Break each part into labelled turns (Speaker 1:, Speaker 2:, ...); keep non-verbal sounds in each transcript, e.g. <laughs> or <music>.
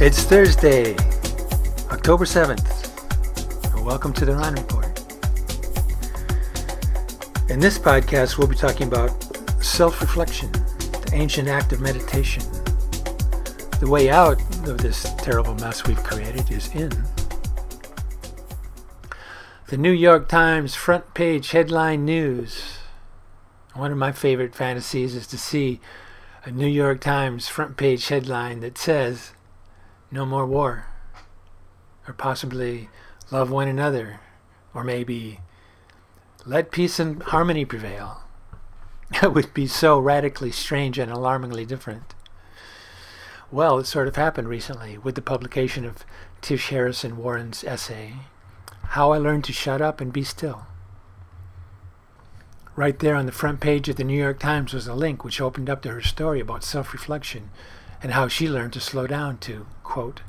Speaker 1: It's Thursday, October 7th. and Welcome to the Line Report. In this podcast, we'll be talking about self reflection, the ancient act of meditation. The way out of this terrible mess we've created is in. The New York Times front page headline news. One of my favorite fantasies is to see a New York Times front page headline that says, no more war. Or possibly love one another. Or maybe let peace and harmony prevail. <laughs> That would be so radically strange and alarmingly different. Well, it sort of happened recently with the publication of Tish Harrison Warren's essay, How I Learned to Shut Up and Be Still. Right there on the front page of the New York Times was a link which opened up to her story about self reflection and how she learned to slow down to, quote,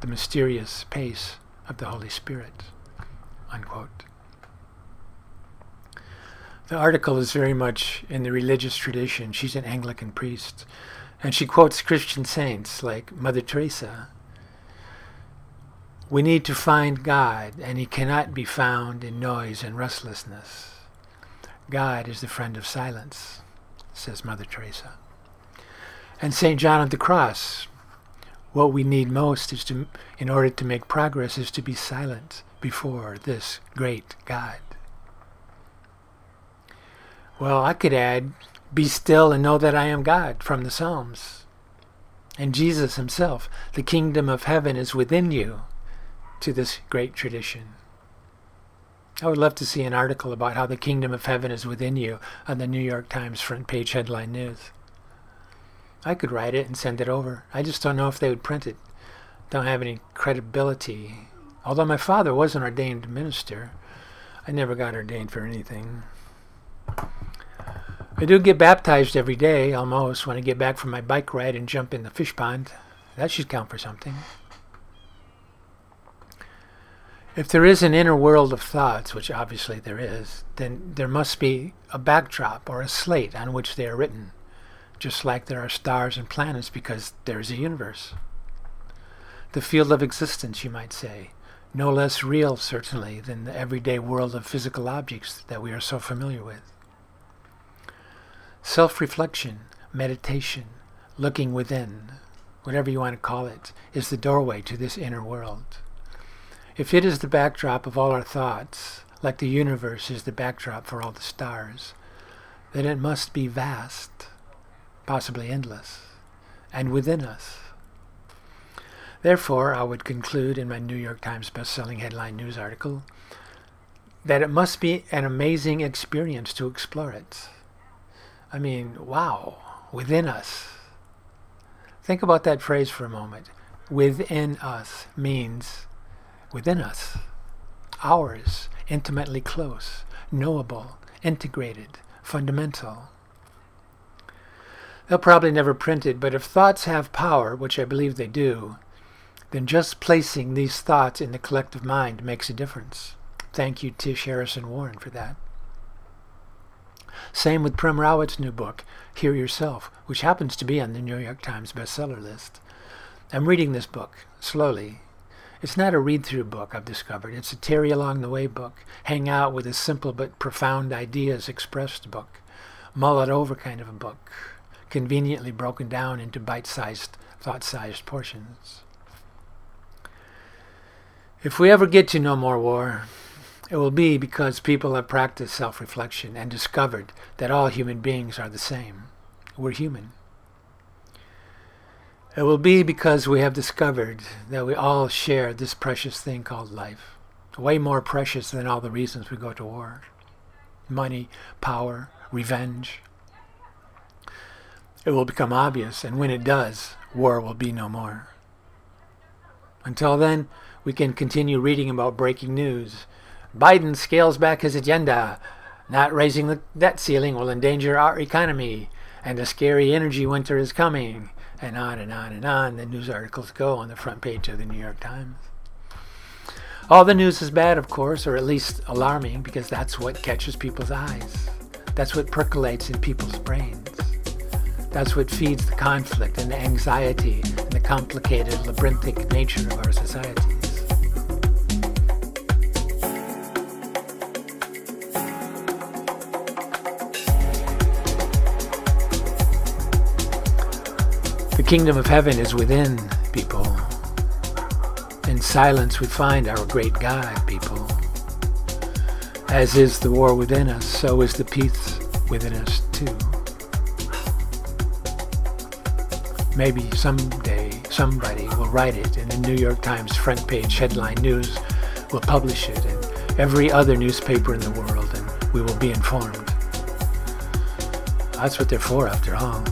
Speaker 1: the mysterious pace of the Holy Spirit, unquote. The article is very much in the religious tradition. She's an Anglican priest, and she quotes Christian saints like Mother Teresa. We need to find God, and he cannot be found in noise and restlessness. God is the friend of silence, says Mother Teresa. And St. John of the Cross, what we need most is to, in order to make progress, is to be silent before this great God. Well, I could add, be still and know that I am God from the Psalms. And Jesus himself, the kingdom of heaven is within you, to this great tradition. I would love to see an article about how the kingdom of heaven is within you on the New York Times front page headline news. I could write it and send it over. I just don't know if they would print it. Don't have any credibility. Although my father was an ordained minister, I never got ordained for anything. I do get baptized every day, almost, when I get back from my bike ride and jump in the fish pond. That should count for something. If there is an inner world of thoughts, which obviously there is, then there must be a backdrop or a slate on which they are written just like there are stars and planets because there's a universe. The field of existence, you might say, no less real, certainly, than the everyday world of physical objects that we are so familiar with. Self reflection, meditation, looking within, whatever you want to call it, is the doorway to this inner world. If it is the backdrop of all our thoughts, like the universe is the backdrop for all the stars, then it must be vast possibly endless, and within us. Therefore, I would conclude in my New York Times best-selling headline news article that it must be an amazing experience to explore it. I mean, wow, within us. Think about that phrase for a moment. Within us means within us, ours, intimately close, knowable, integrated, fundamental. They'll probably never print it, but if thoughts have power, which I believe they do, then just placing these thoughts in the collective mind makes a difference. Thank you, Tish Harrison Warren, for that. Same with Prem Rawat's new book, Hear Yourself, which happens to be on the New York Times bestseller list. I'm reading this book slowly. It's not a read through book, I've discovered. It's a Terry along the way book, hang out with a simple but profound ideas expressed book, mull it over kind of a book conveniently broken down into bite-sized, thought-sized portions. If we ever get to no more war, it will be because people have practiced self-reflection and discovered that all human beings are the same. We're human. It will be because we have discovered that we all share this precious thing called life, way more precious than all the reasons we go to war. Money, power, revenge, it will become obvious, and when it does, war will be no more. Until then, we can continue reading about breaking news. Biden scales back his agenda. Not raising the debt ceiling will endanger our economy, and a scary energy winter is coming. And on and on and on, the news articles go on the front page of the New York Times. All the news is bad, of course, or at least alarming, because that's what catches people's eyes. That's what percolates in people's brains. That's what feeds the conflict and the anxiety and the complicated, labyrinthic nature of our societies. The kingdom of heaven is within people. In silence we find our great God, people. As is the war within us, so is the peace within us too. Maybe someday somebody will write it and the New York Times front page headline news will publish it and every other newspaper in the world and we will be informed. That's what they're for after all.